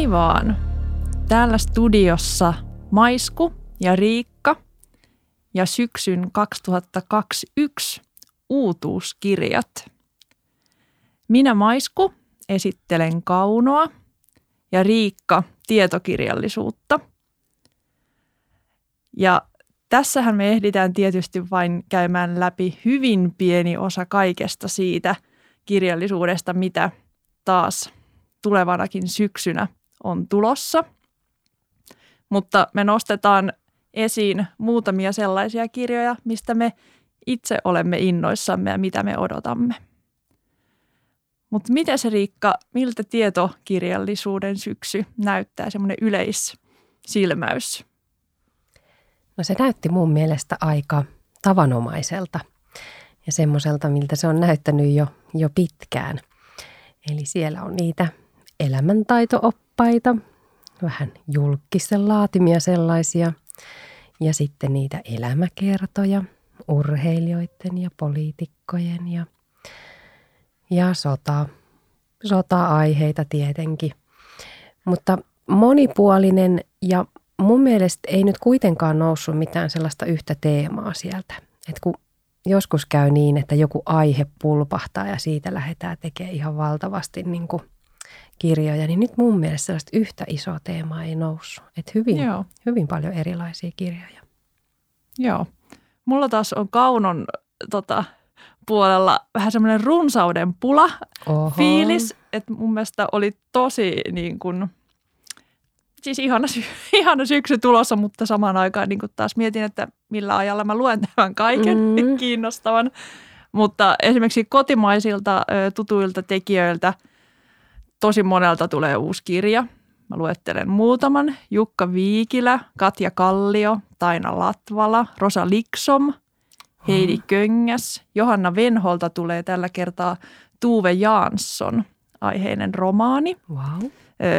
Hei vaan! Täällä studiossa Maisku ja Riikka ja syksyn 2021 uutuuskirjat. Minä Maisku esittelen kaunoa ja Riikka tietokirjallisuutta. Ja tässähän me ehditään tietysti vain käymään läpi hyvin pieni osa kaikesta siitä kirjallisuudesta, mitä taas tulevanakin syksynä on tulossa. Mutta me nostetaan esiin muutamia sellaisia kirjoja, mistä me itse olemme innoissamme ja mitä me odotamme. Mutta miten se Riikka, miltä tietokirjallisuuden syksy näyttää, semmoinen yleissilmäys? No se näytti mun mielestä aika tavanomaiselta ja semmoiselta, miltä se on näyttänyt jo, jo pitkään. Eli siellä on niitä elämäntaitooppaita, vähän julkisten laatimia sellaisia ja sitten niitä elämäkertoja urheilijoiden ja poliitikkojen ja, ja sota, sota-aiheita tietenkin. Mutta monipuolinen ja mun mielestä ei nyt kuitenkaan noussut mitään sellaista yhtä teemaa sieltä. Että kun joskus käy niin, että joku aihe pulpahtaa ja siitä lähdetään tekemään ihan valtavasti niin kuin kirjoja, niin nyt mun mielestä sellaista yhtä isoa teemaa ei noussut. Että hyvin, Joo. hyvin paljon erilaisia kirjoja. Joo. Mulla taas on kaunon tota, puolella vähän semmoinen runsauden pula Oho. fiilis, että mun mielestä oli tosi niin kuin, siis ihana, sy- ihana syksy tulossa, mutta samaan aikaan niin kuin taas mietin, että millä ajalla mä luen tämän kaiken mm. kiinnostavan. Mutta esimerkiksi kotimaisilta tutuilta tekijöiltä tosi monelta tulee uusi kirja. Mä luettelen muutaman. Jukka Viikilä, Katja Kallio, Taina Latvala, Rosa Liksom, Heidi Köngäs. Johanna Venholta tulee tällä kertaa Tuve Jansson aiheinen romaani. Wow.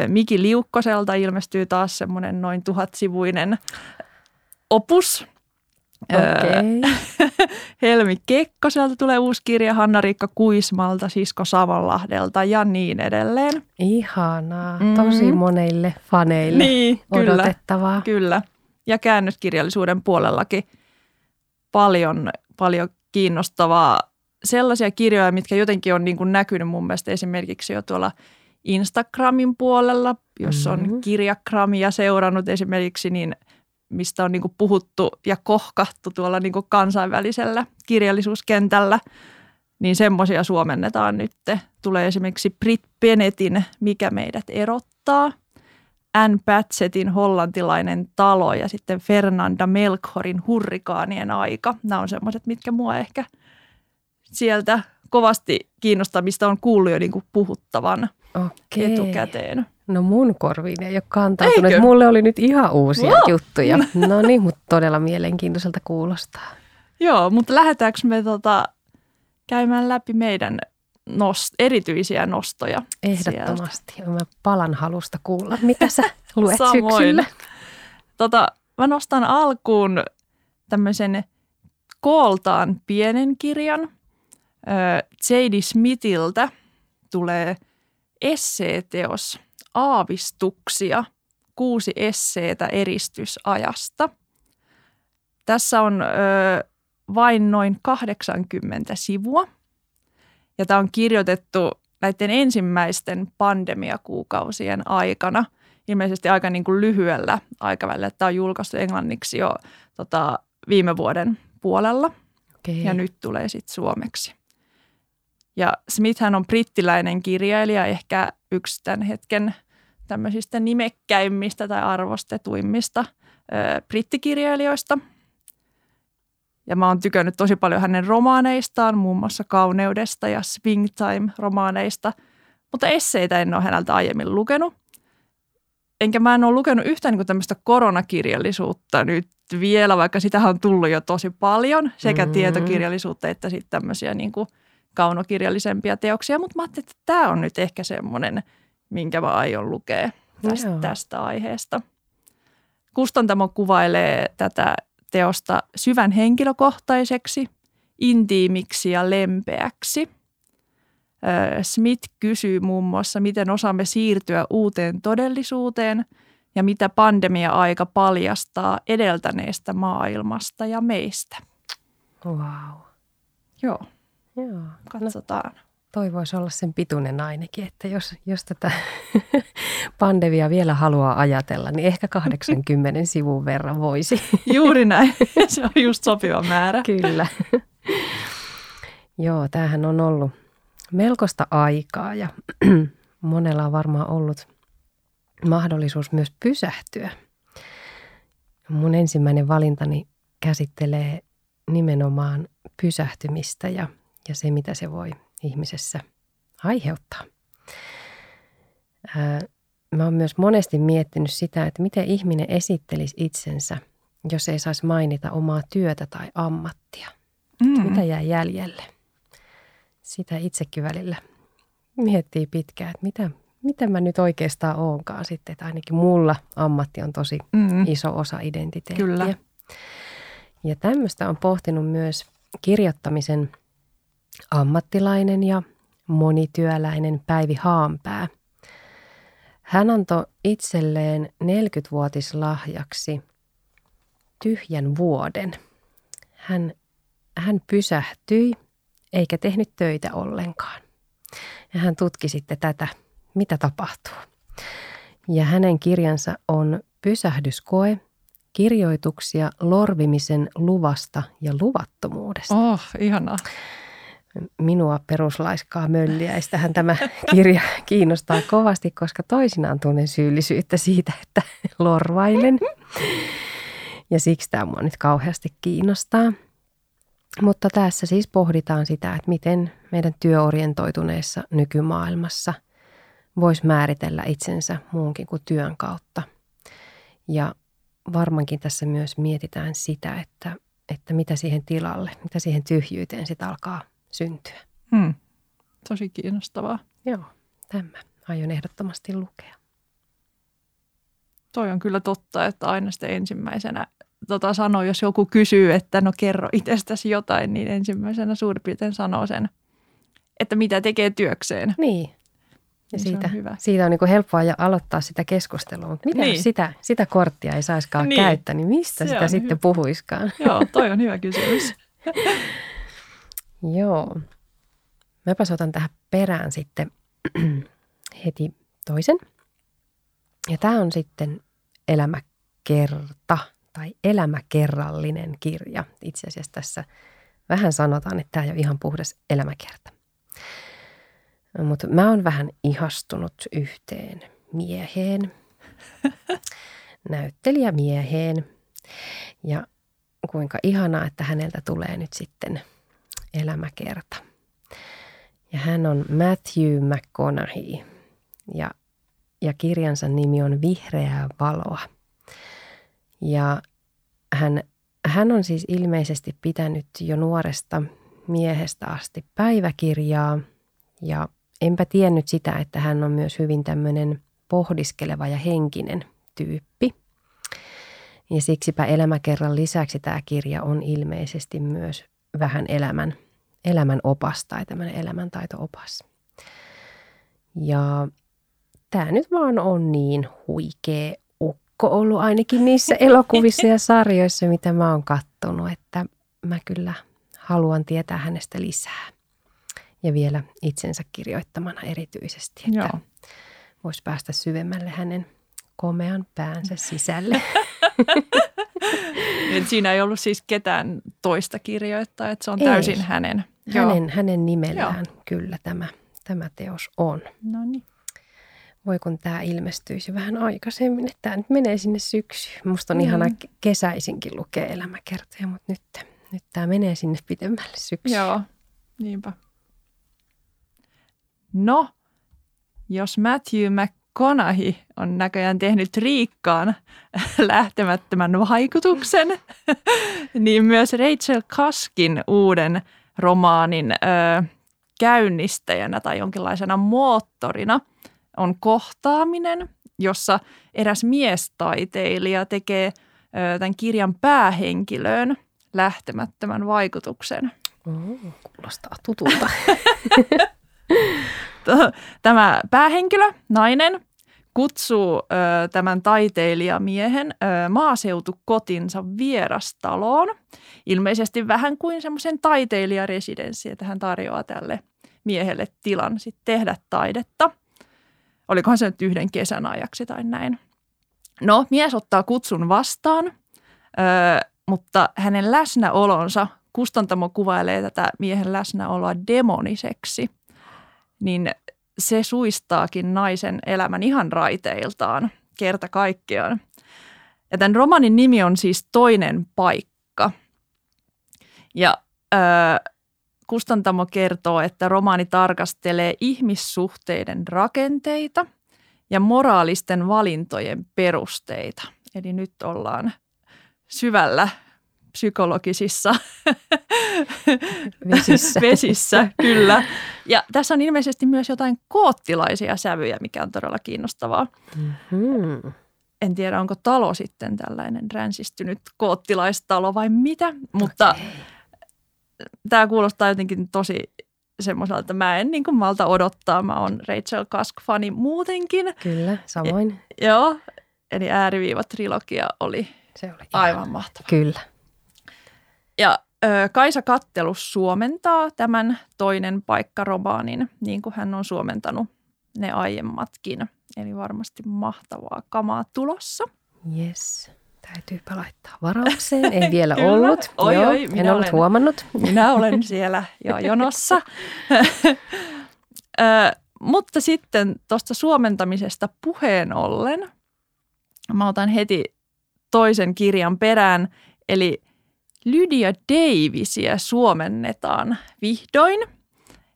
Miki Liukkoselta ilmestyy taas semmoinen noin tuhatsivuinen opus. Okay. Helmi Kekkoselta tulee uusi kirja, Hanna-Riikka Kuismalta, Sisko Savonlahdelta ja niin edelleen. Ihanaa, mm. tosi monille faneille niin, odotettavaa. Kyllä, kyllä. Ja käännöskirjallisuuden puolellakin paljon, paljon kiinnostavaa. Sellaisia kirjoja, mitkä jotenkin on niin kuin näkynyt mun mielestä esimerkiksi jo tuolla Instagramin puolella, jos on mm-hmm. kirjakramia seurannut esimerkiksi, niin – mistä on niin kuin puhuttu ja kohkattu tuolla niin kuin kansainvälisellä kirjallisuuskentällä, niin semmoisia suomennetaan nyt. Tulee esimerkiksi Brit Benetin Mikä meidät erottaa, Anne Patchettin Hollantilainen talo ja sitten Fernanda Melchorin Hurrikaanien aika. Nämä on semmoiset, mitkä mua ehkä sieltä kovasti kiinnostaa, mistä on kuullut jo niin kuin puhuttavan Okei. etukäteen. No mun korviin ei ole kantautunut. Eikö? Mulle oli nyt ihan uusia wow. juttuja. No niin, mutta todella mielenkiintoiselta kuulostaa. Joo, mutta lähdetäänkö me tota, käymään läpi meidän nost- erityisiä nostoja Ehdottomasti. Sieltä. Mä palan halusta kuulla, mitä sä luet syksyllä. Tota, mä nostan alkuun tämmöisen kooltaan pienen kirjan. J.D. Smithiltä tulee esseeteos – aavistuksia, kuusi esseetä eristysajasta. Tässä on ö, vain noin 80 sivua ja tämä on kirjoitettu näiden ensimmäisten pandemiakuukausien aikana, ilmeisesti aika niin kuin lyhyellä aikavälillä. Tämä on julkaistu englanniksi jo tota, viime vuoden puolella okay. ja nyt tulee sitten suomeksi. Ja Smithhän on brittiläinen kirjailija, ehkä yksi tämän hetken tämmöisistä nimekkäimmistä tai arvostetuimmista ö, brittikirjailijoista. Ja mä oon tykännyt tosi paljon hänen romaaneistaan, muun muassa Kauneudesta ja Springtime-romaaneista, mutta esseitä en ole häneltä aiemmin lukenut. Enkä mä en ole lukenut yhtään niin tämmöistä koronakirjallisuutta nyt vielä, vaikka sitä on tullut jo tosi paljon, sekä mm-hmm. tietokirjallisuutta että sitten tämmöisiä niin kuin kaunokirjallisempia teoksia, mutta mä ajattelin, että tämä on nyt ehkä semmoinen – minkä mä aion lukea tästä, tästä aiheesta. Kustantamo kuvailee tätä teosta syvän henkilökohtaiseksi, intiimiksi ja lempeäksi. Smith kysyy muun muassa, miten osaamme siirtyä uuteen todellisuuteen ja mitä pandemia-aika paljastaa edeltäneestä maailmasta ja meistä. Wow. Joo, Joo. katsotaan. No, toi voisi olla sen pituinen ainakin, että jos, jos tätä pandemia vielä haluaa ajatella, niin ehkä 80 sivun verran voisi. Juuri näin. Se on just sopiva määrä. Kyllä. Joo, tämähän on ollut melkoista aikaa ja monella on varmaan ollut mahdollisuus myös pysähtyä. Mun ensimmäinen valintani käsittelee nimenomaan pysähtymistä ja, ja se, mitä se voi ihmisessä aiheuttaa. Ää, mä oon myös monesti miettinyt sitä, että miten ihminen esittelisi itsensä, jos ei saisi mainita omaa työtä tai ammattia. Mm. Mitä jää jäljelle? Sitä itsekin välillä miettii pitkään, että mitä, mitä mä nyt oikeastaan oonkaan sitten. Että ainakin mulla ammatti on tosi mm. iso osa identiteettiä. Kyllä. Ja tämmöistä on pohtinut myös kirjoittamisen ammattilainen ja monityöläinen Päivi Haanpää. Hän antoi itselleen 40-vuotislahjaksi tyhjän vuoden. Hän, hän pysähtyi eikä tehnyt töitä ollenkaan. Ja hän tutki sitten tätä, mitä tapahtuu. Ja hänen kirjansa on pysähdyskoe, kirjoituksia lorvimisen luvasta ja luvattomuudesta. Oh, ihanaa. Minua peruslaiskaa mölliäistähän tämä kirja kiinnostaa kovasti, koska toisinaan tunnen syyllisyyttä siitä, että lorvailen. Ja siksi tämä mua nyt kauheasti kiinnostaa. Mutta tässä siis pohditaan sitä, että miten meidän työorientoituneessa nykymaailmassa voisi määritellä itsensä muunkin kuin työn kautta. Ja varmankin tässä myös mietitään sitä, että, että mitä siihen tilalle, mitä siihen tyhjyyteen sitten alkaa syntyä. Hmm. Tosi kiinnostavaa. Joo, tämä aion ehdottomasti lukea. Toi on kyllä totta, että aina sitten ensimmäisenä tota, sanoo, jos joku kysyy, että no kerro itsestäsi jotain, niin ensimmäisenä suurin piirtein sanoo sen, että mitä tekee työkseen. Niin. Ja niin siitä, on hyvä. siitä on niin helppoa ja aloittaa sitä keskustelua. Mutta mitä niin. jos sitä, sitä korttia ei saiskaan niin. käyttää, niin mistä Se sitä sitten hyvä. puhuiskaan? Joo, toi on hyvä kysymys. Joo. Mäpä otan tähän perään sitten heti toisen. Ja tämä on sitten elämäkerta tai elämäkerrallinen kirja. Itse asiassa tässä vähän sanotaan, että tämä ei ole ihan puhdas elämäkerta. Mutta mä oon vähän ihastunut yhteen mieheen, näyttelijämieheen. Ja kuinka ihanaa, että häneltä tulee nyt sitten elämäkerta. Ja hän on Matthew McConaughey ja, ja kirjansa nimi on Vihreää valoa. Ja hän, hän on siis ilmeisesti pitänyt jo nuoresta miehestä asti päiväkirjaa ja enpä tiennyt sitä, että hän on myös hyvin tämmöinen pohdiskeleva ja henkinen tyyppi. Ja siksipä elämäkerran lisäksi tämä kirja on ilmeisesti myös vähän elämän, elämän opas tai tämmöinen elämäntaito-opas. Ja tämä nyt vaan on niin huikea ukko ollut ainakin niissä elokuvissa ja sarjoissa, mitä mä oon kattonut, että mä kyllä haluan tietää hänestä lisää. Ja vielä itsensä kirjoittamana erityisesti, että voisi päästä syvemmälle hänen komean päänsä sisälle. Et siinä ei ollut siis ketään toista kirjoittaa, että se on ei. täysin hänen. Hänen, hänen nimellään Joo. kyllä tämä, tämä teos on. No niin. Voi kun tämä ilmestyisi vähän aikaisemmin, että tämä nyt menee sinne syksyyn. Musta on mm. ihana kesäisinkin lukea elämäkertoja, mutta nyt, nyt tämä menee sinne pidemmälle syksyyn. Joo, niinpä. No, jos Matthew McConaughey on näköjään tehnyt Riikkaan lähtemättömän vaikutuksen, niin myös Rachel Kaskin uuden romaanin ö, käynnistäjänä tai jonkinlaisena moottorina on kohtaaminen, jossa eräs miestaiteilija tekee ö, tämän kirjan päähenkilöön lähtemättömän vaikutuksen. Oh, kuulostaa tutulta. Tämä päähenkilö, nainen, kutsuu tämän taiteilijamiehen maaseutukotinsa vierastaloon. Ilmeisesti vähän kuin semmoisen taiteilijaresidenssi, että hän tarjoaa tälle miehelle tilan sit tehdä taidetta. Olikohan se nyt yhden kesän ajaksi tai näin. No, mies ottaa kutsun vastaan, mutta hänen läsnäolonsa, kustantamo kuvailee tätä miehen läsnäoloa demoniseksi, niin se suistaakin naisen elämän ihan raiteiltaan kerta kaikkiaan. Ja tämän romanin nimi on siis Toinen paikka. Ja ö, Kustantamo kertoo, että romaani tarkastelee ihmissuhteiden rakenteita ja moraalisten valintojen perusteita. Eli nyt ollaan syvällä psykologisissa vesissä. vesissä, kyllä. Ja tässä on ilmeisesti myös jotain koottilaisia sävyjä, mikä on todella kiinnostavaa. Mm-hmm. En tiedä, onko talo sitten tällainen ränsistynyt koottilaistalo vai mitä, mutta okay. tämä kuulostaa jotenkin tosi semmoiselta, että mä en niin kuin malta odottaa. Mä oon Rachel Kask-fani muutenkin. Kyllä, samoin. E, joo, eli ääriviiva-trilogia oli, Se oli aivan mahtava. Kyllä. Ja ö, Kaisa Kattelus suomentaa tämän toinen paikkaromaanin, niin kuin hän on suomentanut ne aiemmatkin. Eli varmasti mahtavaa kamaa tulossa. Yes. Täytyypä laittaa varaukseen. Ei vielä ollut. Oi, Joo, oi, en ollut olen, huomannut. Minä olen siellä jo jonossa. ö, mutta sitten tuosta suomentamisesta puheen ollen, mä otan heti toisen kirjan perään, eli – Lydia Davisia suomennetaan vihdoin.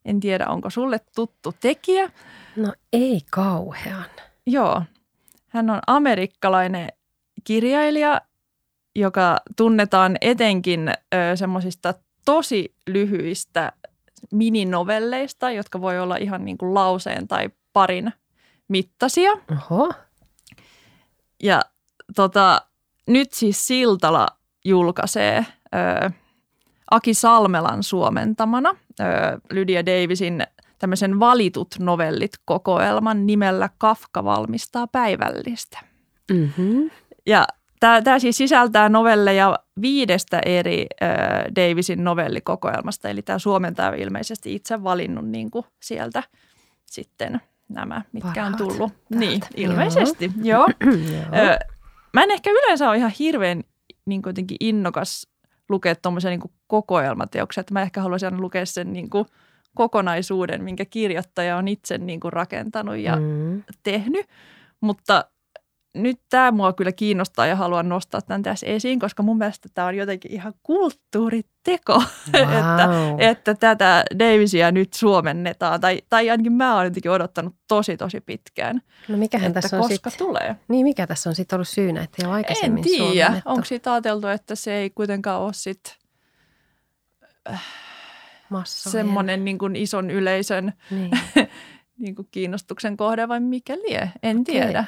En tiedä, onko sulle tuttu tekijä. No ei kauhean. Joo. Hän on amerikkalainen kirjailija, joka tunnetaan etenkin semmoisista tosi lyhyistä mininovelleista, jotka voi olla ihan niin kuin lauseen tai parin mittaisia. Oho. Ja tota, nyt siis Siltala julkaisee ö, Aki Salmelan suomentamana ö, Lydia Davisin tämmöisen valitut novellit kokoelman nimellä Kafka valmistaa päivällistä. Mm-hmm. Ja tämä siis sisältää novelleja viidestä eri ö, Davisin novellikokoelmasta, eli tämä suomentaja on ilmeisesti itse valinnut niin kuin sieltä sitten nämä, mitkä Parhaat. on tullut. Täältä. Niin, ilmeisesti, joo. joo. Ö, mä en ehkä yleensä ole ihan hirveän niin jotenkin innokas lukea tuommoisia niin kokoelmateoksia, että mä ehkä haluaisin aina lukea sen niin kuin kokonaisuuden, minkä kirjoittaja on itse niin kuin rakentanut ja mm. tehnyt. Mutta nyt tämä mua kyllä kiinnostaa ja haluan nostaa tämän tässä esiin, koska mun mielestä tämä on jotenkin ihan kulttuuriteko, wow. että, että tätä Davisia nyt suomennetaan. Tai, tai ainakin mä oon jotenkin odottanut tosi tosi pitkään, no mikähän että tässä on koska sit, tulee. Niin, mikä tässä on sitten ollut syynä, että ei ole aikaisemmin En tiedä, onko siitä ajateltu, että se ei kuitenkaan ole sitten äh, semmoinen niin kuin ison yleisön niin. niin kuin kiinnostuksen kohde vai mikä lie, en okay. tiedä.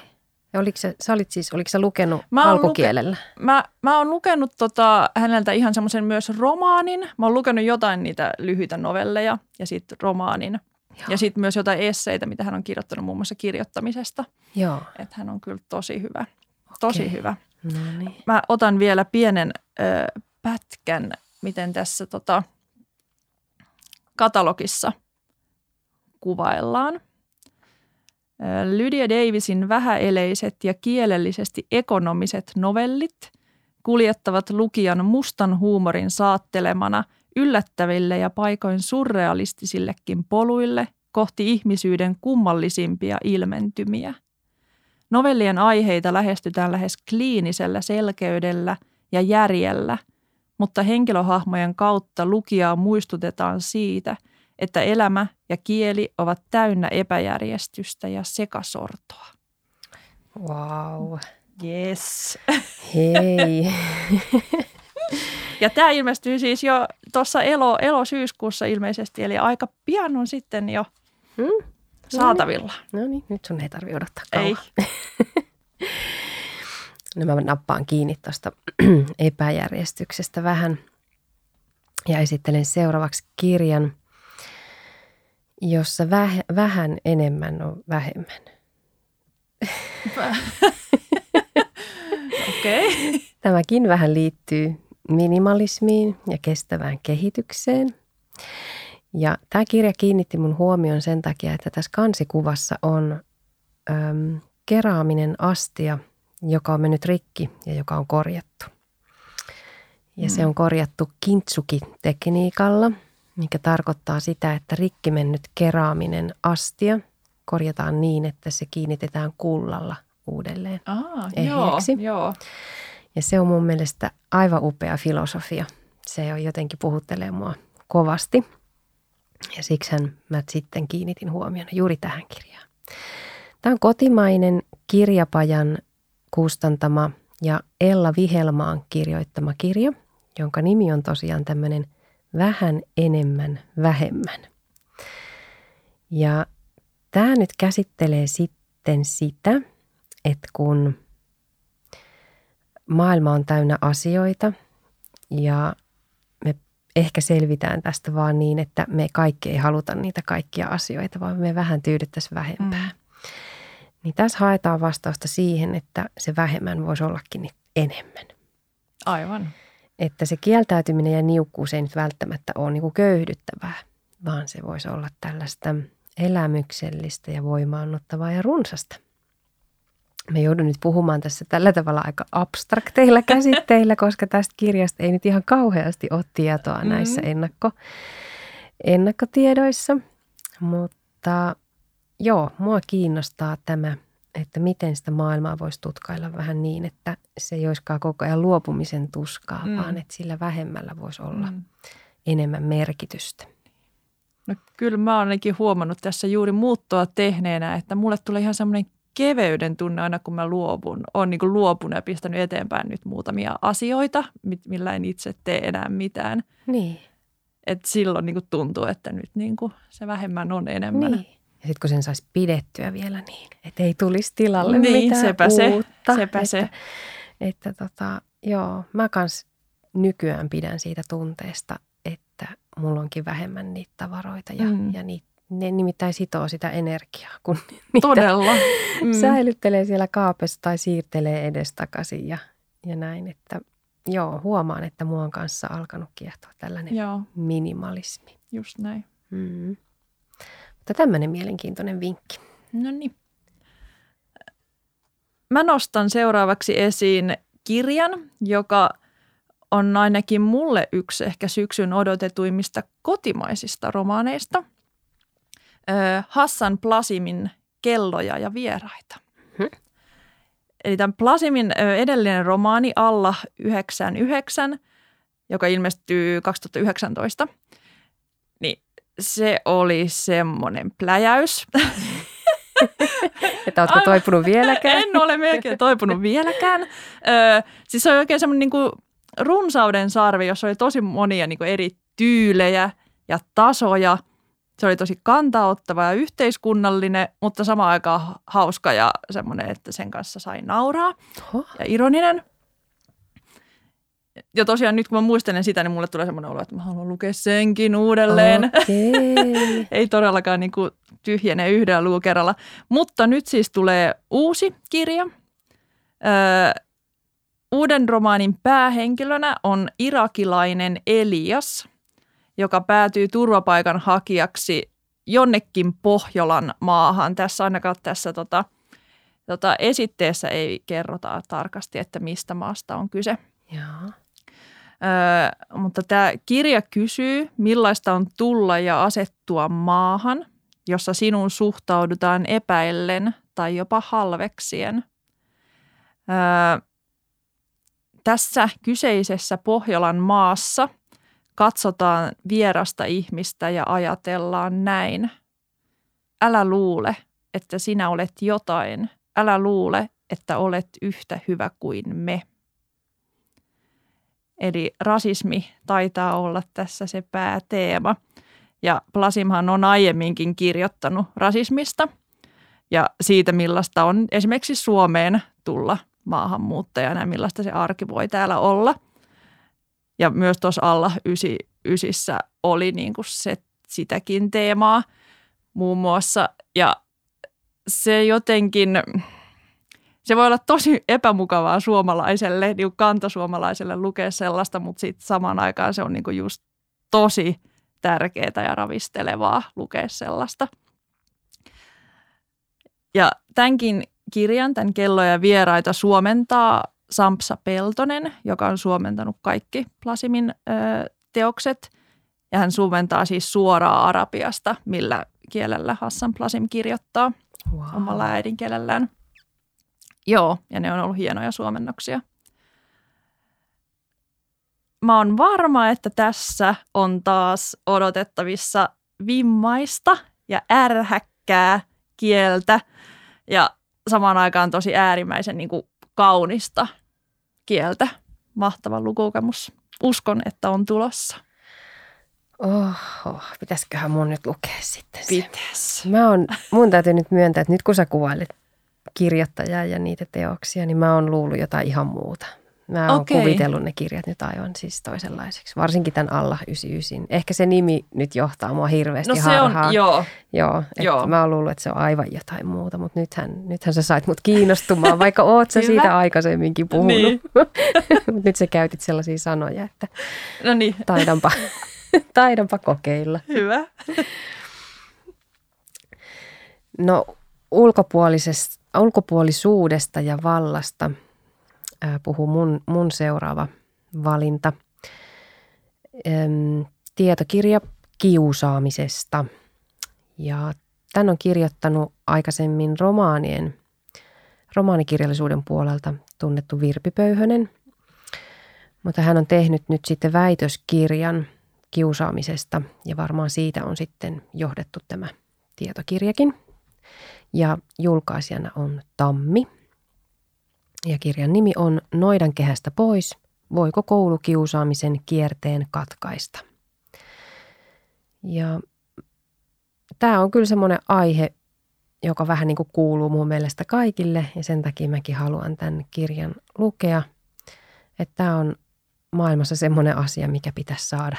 Ja oliko se, sä olit siis, oliko sä lukenut mä alkukielellä? Luke, mä, mä oon lukenut tota, häneltä ihan semmoisen myös romaanin. Mä oon lukenut jotain niitä lyhyitä novelleja ja sitten romaanin. Joo. Ja sitten myös jotain esseitä, mitä hän on kirjoittanut muun muassa kirjoittamisesta. Joo. Että hän on kyllä tosi hyvä. Tosi hyvä. No niin. Mä otan vielä pienen ö, pätkän, miten tässä tota, katalogissa kuvaillaan. Lydia Davisin vähäeleiset ja kielellisesti ekonomiset novellit kuljettavat lukijan mustan huumorin saattelemana yllättäville ja paikoin surrealistisillekin poluille kohti ihmisyyden kummallisimpia ilmentymiä. Novellien aiheita lähestytään lähes kliinisellä selkeydellä ja järjellä, mutta henkilöhahmojen kautta lukijaa muistutetaan siitä – että elämä ja kieli ovat täynnä epäjärjestystä ja sekasortoa. Wow. Yes. Hei. ja tämä ilmestyy siis jo tuossa elo, elo-syyskuussa ilmeisesti, eli aika pian on sitten jo hmm? saatavilla. No niin, nyt sun ei tarvitse odottaa kauan. Ei. no mä nappaan kiinni tuosta epäjärjestyksestä vähän ja esittelen seuraavaksi kirjan – jossa väh- vähän enemmän on vähemmän. Okei. Okay. Tämäkin vähän liittyy minimalismiin ja kestävään kehitykseen. Ja tämä kirja kiinnitti mun huomion sen takia, että tässä kansikuvassa on äm, keraaminen astia, joka on mennyt rikki ja joka on korjattu. Ja mm. se on korjattu kintsuki-tekniikalla, mikä tarkoittaa sitä, että rikki mennyt keraaminen astia korjataan niin, että se kiinnitetään kullalla uudelleen Aa, joo, joo. Ja se on mun mielestä aivan upea filosofia. Se on jotenkin puhuttelee mua kovasti. Ja siksi mä sitten kiinnitin huomion juuri tähän kirjaan. Tämä on kotimainen kirjapajan kustantama ja Ella Vihelmaan kirjoittama kirja, jonka nimi on tosiaan tämmöinen Vähän enemmän vähemmän. Ja tämä nyt käsittelee sitten sitä, että kun maailma on täynnä asioita ja me ehkä selvitään tästä vaan niin, että me kaikki ei haluta niitä kaikkia asioita, vaan me vähän tyydyttäisiin vähempää. Mm. Niin tässä haetaan vastausta siihen, että se vähemmän voisi ollakin enemmän. Aivan. Että se kieltäytyminen ja niukkuus ei nyt välttämättä ole niin kuin köyhdyttävää, vaan se voisi olla tällaista elämyksellistä ja voimaannuttavaa ja runsasta. Mä joudun nyt puhumaan tässä tällä tavalla aika abstrakteilla käsitteillä, koska tästä kirjasta ei nyt ihan kauheasti ole tietoa mm. näissä ennakko, ennakkotiedoissa. Mutta joo, mua kiinnostaa tämä, että miten sitä maailmaa voisi tutkailla vähän niin, että se ei olisikaan koko ajan luopumisen tuskaa, mm. vaan että sillä vähemmällä voisi olla mm. enemmän merkitystä. No kyllä mä oon ainakin huomannut tässä juuri muuttoa tehneenä, että mulle tulee ihan semmoinen keveyden tunne aina, kun mä luovun. Olen niin luopunut ja pistänyt eteenpäin nyt muutamia asioita, millä en itse tee enää mitään. Niin. Et silloin niin tuntuu, että nyt niin se vähemmän on enemmän. Niin. Ja sitten kun sen saisi pidettyä vielä niin, että ei tulisi tilalle niin, mitään sepä uutta. Se, sepä että, se. Että tota, joo, mä kans nykyään pidän siitä tunteesta, että mulla onkin vähemmän niitä tavaroita ja, mm. ja niitä ne nimittäin sitoo sitä energiaa, kun niitä Todella. Mm. säilyttelee siellä kaapessa tai siirtelee edestakaisin ja, ja näin. Että joo, huomaan, että mua on kanssa alkanut kiehtoa tällainen joo. minimalismi. Just näin. Mm. Mutta tämmöinen mielenkiintoinen vinkki. No niin. Mä nostan seuraavaksi esiin kirjan, joka on ainakin mulle yksi ehkä syksyn odotetuimmista kotimaisista romaaneista – Hassan Plasimin Kelloja ja vieraita. Hmm. Eli tämän Plasimin edellinen romaani Alla 99, joka ilmestyy 2019, niin se oli semmoinen pläjäys. Että oletko toipunut vieläkään? En ole melkein toipunut vieläkään. Ö, siis se oli oikein semmoinen niin kuin runsauden sarvi, jossa oli tosi monia niin kuin eri tyylejä ja tasoja – se oli tosi kantaottava ja yhteiskunnallinen, mutta samaan aikaan hauska ja semmoinen, että sen kanssa sai nauraa Oho. ja ironinen. Ja tosiaan nyt kun mä muistelen sitä, niin mulle tulee semmoinen olo, että mä haluan lukea senkin uudelleen. Okay. Ei todellakaan niin kuin tyhjene yhdellä luukerralla. Mutta nyt siis tulee uusi kirja. Öö, uuden romaanin päähenkilönä on irakilainen Elias – joka päätyy turvapaikanhakijaksi jonnekin Pohjolan maahan. Tässä ainakaan tässä tota, tota, esitteessä ei kerrota tarkasti, että mistä maasta on kyse. Jaa. Öö, mutta tämä kirja kysyy, millaista on tulla ja asettua maahan, jossa sinun suhtaudutaan epäillen tai jopa halveksien. Öö, tässä kyseisessä Pohjolan maassa katsotaan vierasta ihmistä ja ajatellaan näin. Älä luule, että sinä olet jotain. Älä luule, että olet yhtä hyvä kuin me. Eli rasismi taitaa olla tässä se pääteema. Ja Plasimhan on aiemminkin kirjoittanut rasismista ja siitä, millaista on esimerkiksi Suomeen tulla maahanmuuttajana ja millaista se arki voi täällä olla – ja myös tuossa alla ysi, ysissä oli niin kuin se, sitäkin teemaa. muun muassa. Ja se jotenkin, se voi olla tosi epämukavaa suomalaiselle, niin kantasuomalaiselle lukea sellaista, mutta sitten samaan aikaan se on niin just tosi tärkeää ja ravistelevaa lukea sellaista. Ja tämänkin kirjan, tämän Kelloja vieraita, suomentaa Sampsa Peltonen, joka on suomentanut kaikki Plasimin ö, teokset. Ja hän suomentaa siis suoraan arabiasta, millä kielellä Hassan Plasim kirjoittaa wow. omalla äidinkielellään. Joo, ja ne on ollut hienoja suomennoksia. Mä oon varma, että tässä on taas odotettavissa vimmaista ja ärhäkkää kieltä ja samaan aikaan tosi äärimmäisen niin kuin kaunista kieltä. Mahtava lukukokemus. Uskon, että on tulossa. Oho, pitäisiköhän mun nyt lukea sitten se. Pitäis. Mä on, mun täytyy nyt myöntää, että nyt kun sä kuvailet kirjoittajaa ja niitä teoksia, niin mä oon luullut jotain ihan muuta. Mä oon okay. kuvitellut ne kirjat nyt aivan siis toisenlaiseksi, varsinkin tämän alla 99. Ehkä se nimi nyt johtaa mua hirveästi no se harhaan. on, joo. Joo, joo. mä oon luullut, että se on aivan jotain muuta, mutta nythän, nythän sä sait mut kiinnostumaan, vaikka oot sä siitä aikaisemminkin puhunut. Niin. nyt sä käytit sellaisia sanoja, että no niin. taidanpa, taidanpa kokeilla. Hyvä. No ulkopuolisesta, ulkopuolisuudesta ja vallasta – puhuu mun, mun seuraava valinta. Tietokirja kiusaamisesta. Ja tämän on kirjoittanut aikaisemmin romaanien, romaanikirjallisuuden puolelta tunnettu Virpi Pöyhönen. Mutta hän on tehnyt nyt sitten väitöskirjan kiusaamisesta ja varmaan siitä on sitten johdettu tämä tietokirjakin. Ja julkaisijana on Tammi – ja kirjan nimi on Noidan kehästä pois. Voiko koulukiusaamisen kierteen katkaista? Ja tämä on kyllä semmoinen aihe, joka vähän niin kuin kuuluu mun mielestä kaikille ja sen takia mäkin haluan tämän kirjan lukea. Että tämä on maailmassa semmoinen asia, mikä pitäisi saada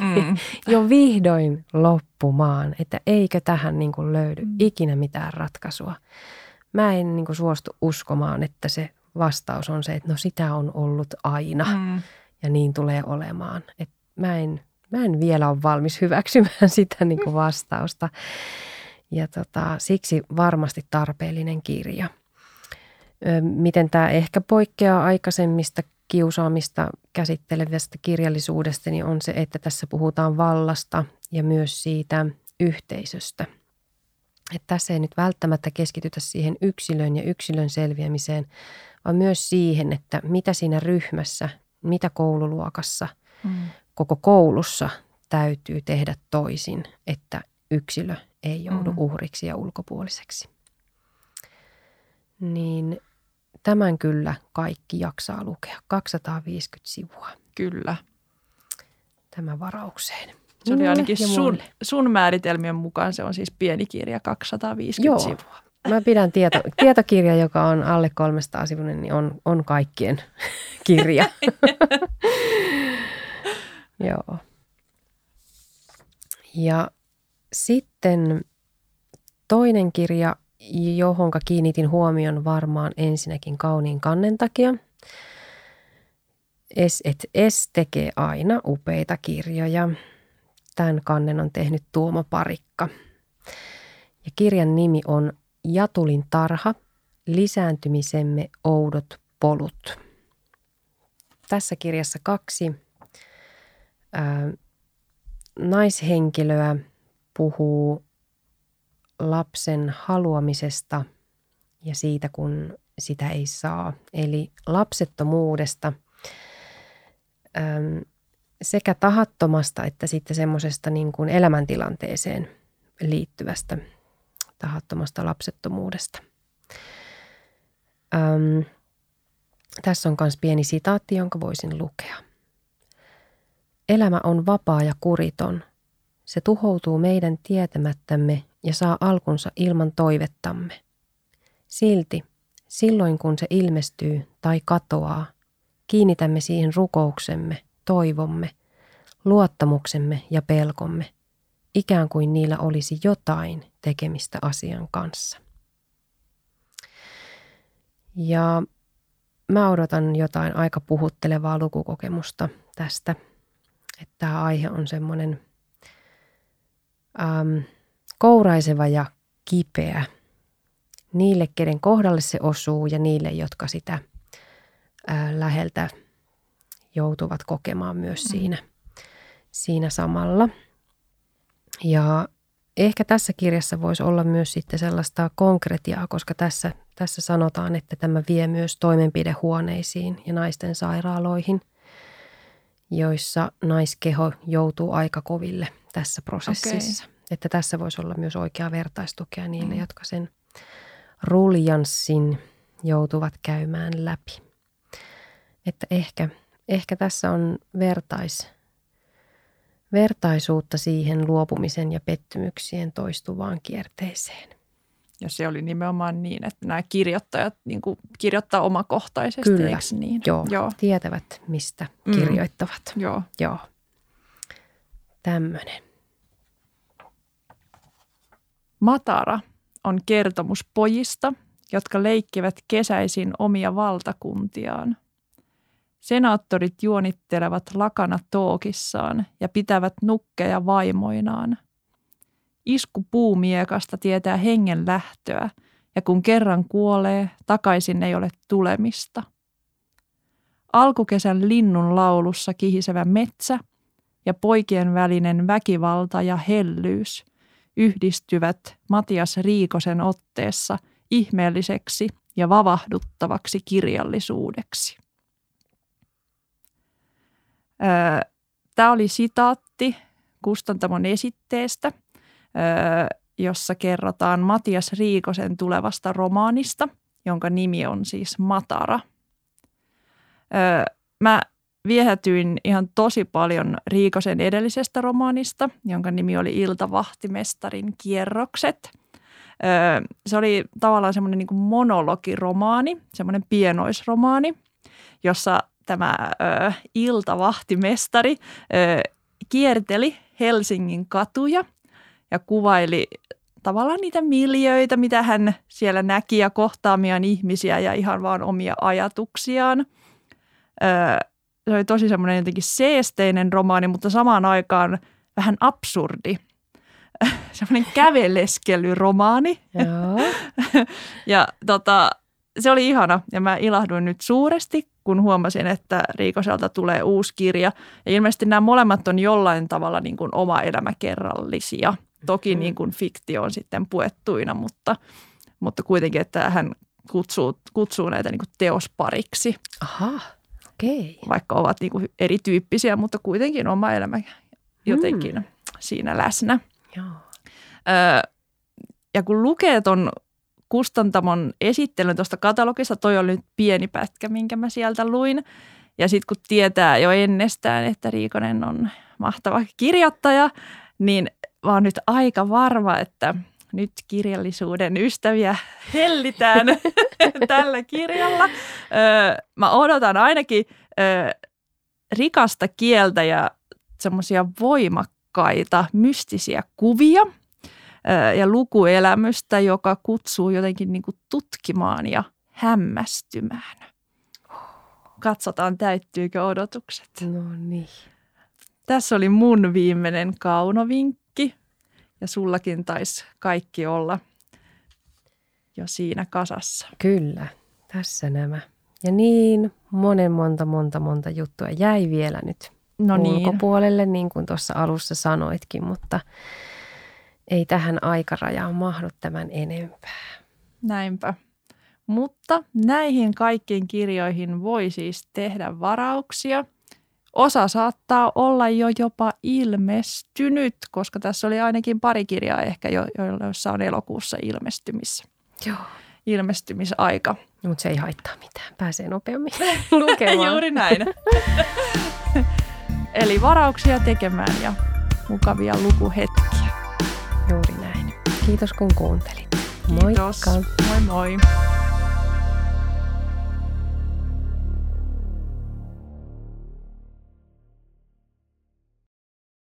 mm. jo vihdoin loppumaan, että eikö tähän niin kuin löydy mm. ikinä mitään ratkaisua mä en niin kuin suostu uskomaan, että se vastaus on se, että no sitä on ollut aina mm. ja niin tulee olemaan. Et mä, en, mä en vielä ole valmis hyväksymään sitä niin kuin vastausta. Ja tota, siksi varmasti tarpeellinen kirja. Miten tämä ehkä poikkeaa aikaisemmista kiusaamista käsittelevästä kirjallisuudesta, niin on se, että tässä puhutaan vallasta ja myös siitä yhteisöstä – että tässä ei nyt välttämättä keskitytä siihen yksilön ja yksilön selviämiseen, vaan myös siihen, että mitä siinä ryhmässä, mitä koululuokassa, mm. koko koulussa täytyy tehdä toisin, että yksilö ei joudu mm. uhriksi ja ulkopuoliseksi. Niin tämän kyllä kaikki jaksaa lukea. 250 sivua. Kyllä. Tämä varaukseen. Se oli ainakin sun, sun määritelmien mukaan se on siis pieni kirja, 250 Joo. sivua. Mä pidän tieto, tietokirja, joka on alle 300 sivuinen, niin on, on kaikkien kirja. Joo. Ja sitten toinen kirja, johonka kiinnitin huomion varmaan ensinnäkin kauniin kannen takia. Es et Es tekee aina upeita kirjoja. Tämän kannen on tehnyt Tuomo Parikka. Ja kirjan nimi on Jatulin tarha, lisääntymisemme oudot polut. Tässä kirjassa kaksi ää, naishenkilöä puhuu lapsen haluamisesta ja siitä, kun sitä ei saa. Eli lapsettomuudesta, sekä tahattomasta että sitten semmoisesta niin kuin elämäntilanteeseen liittyvästä tahattomasta lapsettomuudesta. Öm, tässä on myös pieni sitaatti, jonka voisin lukea. Elämä on vapaa ja kuriton. Se tuhoutuu meidän tietämättämme ja saa alkunsa ilman toivettamme. Silti, silloin kun se ilmestyy tai katoaa, kiinnitämme siihen rukouksemme – toivomme, luottamuksemme ja pelkomme, ikään kuin niillä olisi jotain tekemistä asian kanssa. Ja mä odotan jotain aika puhuttelevaa lukukokemusta tästä, että tämä aihe on semmoinen äm, kouraiseva ja kipeä niille, kenen kohdalle se osuu ja niille, jotka sitä ää, läheltä joutuvat kokemaan myös mm. siinä, siinä samalla. Ja ehkä tässä kirjassa voisi olla myös sitten sellaista konkretiaa, koska tässä, tässä sanotaan, että tämä vie myös toimenpidehuoneisiin ja naisten sairaaloihin, joissa naiskeho joutuu aika koville tässä prosessissa. Okay. Että tässä voisi olla myös oikea vertaistukea niille, mm. jotka sen ruljanssin joutuvat käymään läpi. Että ehkä, ehkä tässä on vertais, vertaisuutta siihen luopumisen ja pettymyksien toistuvaan kierteeseen. Ja se oli nimenomaan niin, että nämä kirjoittajat niin kuin kirjoittaa omakohtaisesti, Kyllä. eikö niin? Joo, Joo, tietävät mistä mm. kirjoittavat. Joo. Joo. Tämmöinen. Matara on kertomus pojista, jotka leikkivät kesäisin omia valtakuntiaan. Senaattorit juonittelevat lakana tookissaan ja pitävät nukkeja vaimoinaan. Isku puumiekasta tietää hengen lähtöä, ja kun kerran kuolee, takaisin ei ole tulemista. Alkukesän linnun laulussa kihisevä metsä ja poikien välinen väkivalta ja hellyys yhdistyvät Matias Riikosen otteessa ihmeelliseksi ja vavahduttavaksi kirjallisuudeksi. Tämä oli sitaatti Kustantamon esitteestä, jossa kerrotaan Matias Riikosen tulevasta romaanista, jonka nimi on siis Matara. Mä viehätyin ihan tosi paljon Riikosen edellisestä romaanista, jonka nimi oli Iltavahtimestarin kierrokset. Se oli tavallaan semmoinen niin monologiromaani, semmoinen pienoisromaani, jossa tämä ö, iltavahtimestari kierteli Helsingin katuja ja kuvaili tavallaan niitä miljöitä, mitä hän siellä näki ja kohtaamiaan ihmisiä ja ihan vaan omia ajatuksiaan. Se oli tosi semmoinen jotenkin seesteinen romaani, mutta samaan aikaan vähän absurdi. semmoinen käveleskelyromaani. Joo. ja tota, se oli ihana ja mä ilahduin nyt suuresti, kun huomasin, että Riikoselta tulee uusi kirja. Ja ilmeisesti nämä molemmat on jollain tavalla niin kuin oma elämäkerrallisia. Toki mm. niin kuin fiktio on sitten puettuina, mutta, mutta kuitenkin, että hän kutsuu, kutsuu näitä niin kuin teospariksi. Aha. Okei. Vaikka ovat niin kuin erityyppisiä, mutta kuitenkin oma elämä jotenkin hmm. siinä läsnä. Joo. Öö, ja kun lukee tuon kustantamon esittelyn tuosta katalogista, toi oli nyt pieni pätkä, minkä mä sieltä luin. Ja sitten kun tietää jo ennestään, että Riikonen on mahtava kirjoittaja, niin vaan nyt aika varma, että – nyt kirjallisuuden ystäviä hellitään tällä kirjalla. mä odotan ainakin rikasta kieltä ja semmoisia voimakkaita, mystisiä kuvia ja lukuelämystä, joka kutsuu jotenkin niin kuin tutkimaan ja hämmästymään. Katsotaan, täyttyykö odotukset. No niin. Tässä oli mun viimeinen kaunovinkki ja sullakin taisi kaikki olla jo siinä kasassa. Kyllä, tässä nämä. Ja niin monen monta, monta, monta juttua jäi vielä nyt no niin. ulkopuolelle, niin kuin tuossa alussa sanoitkin, mutta ei tähän aikarajaan mahdu tämän enempää. Näinpä. Mutta näihin kaikkiin kirjoihin voi siis tehdä varauksia – Osa saattaa olla jo jopa ilmestynyt, koska tässä oli ainakin pari kirjaa ehkä, jo, joissa on elokuussa ilmestymis. Joo. ilmestymisaika. No, mutta se ei haittaa mitään, pääsee nopeammin lukemaan. Juuri näin. Eli varauksia tekemään ja mukavia lukuhetkiä. Juuri näin. Kiitos kun kuuntelit. Moikka. Kiitos. Moi moi.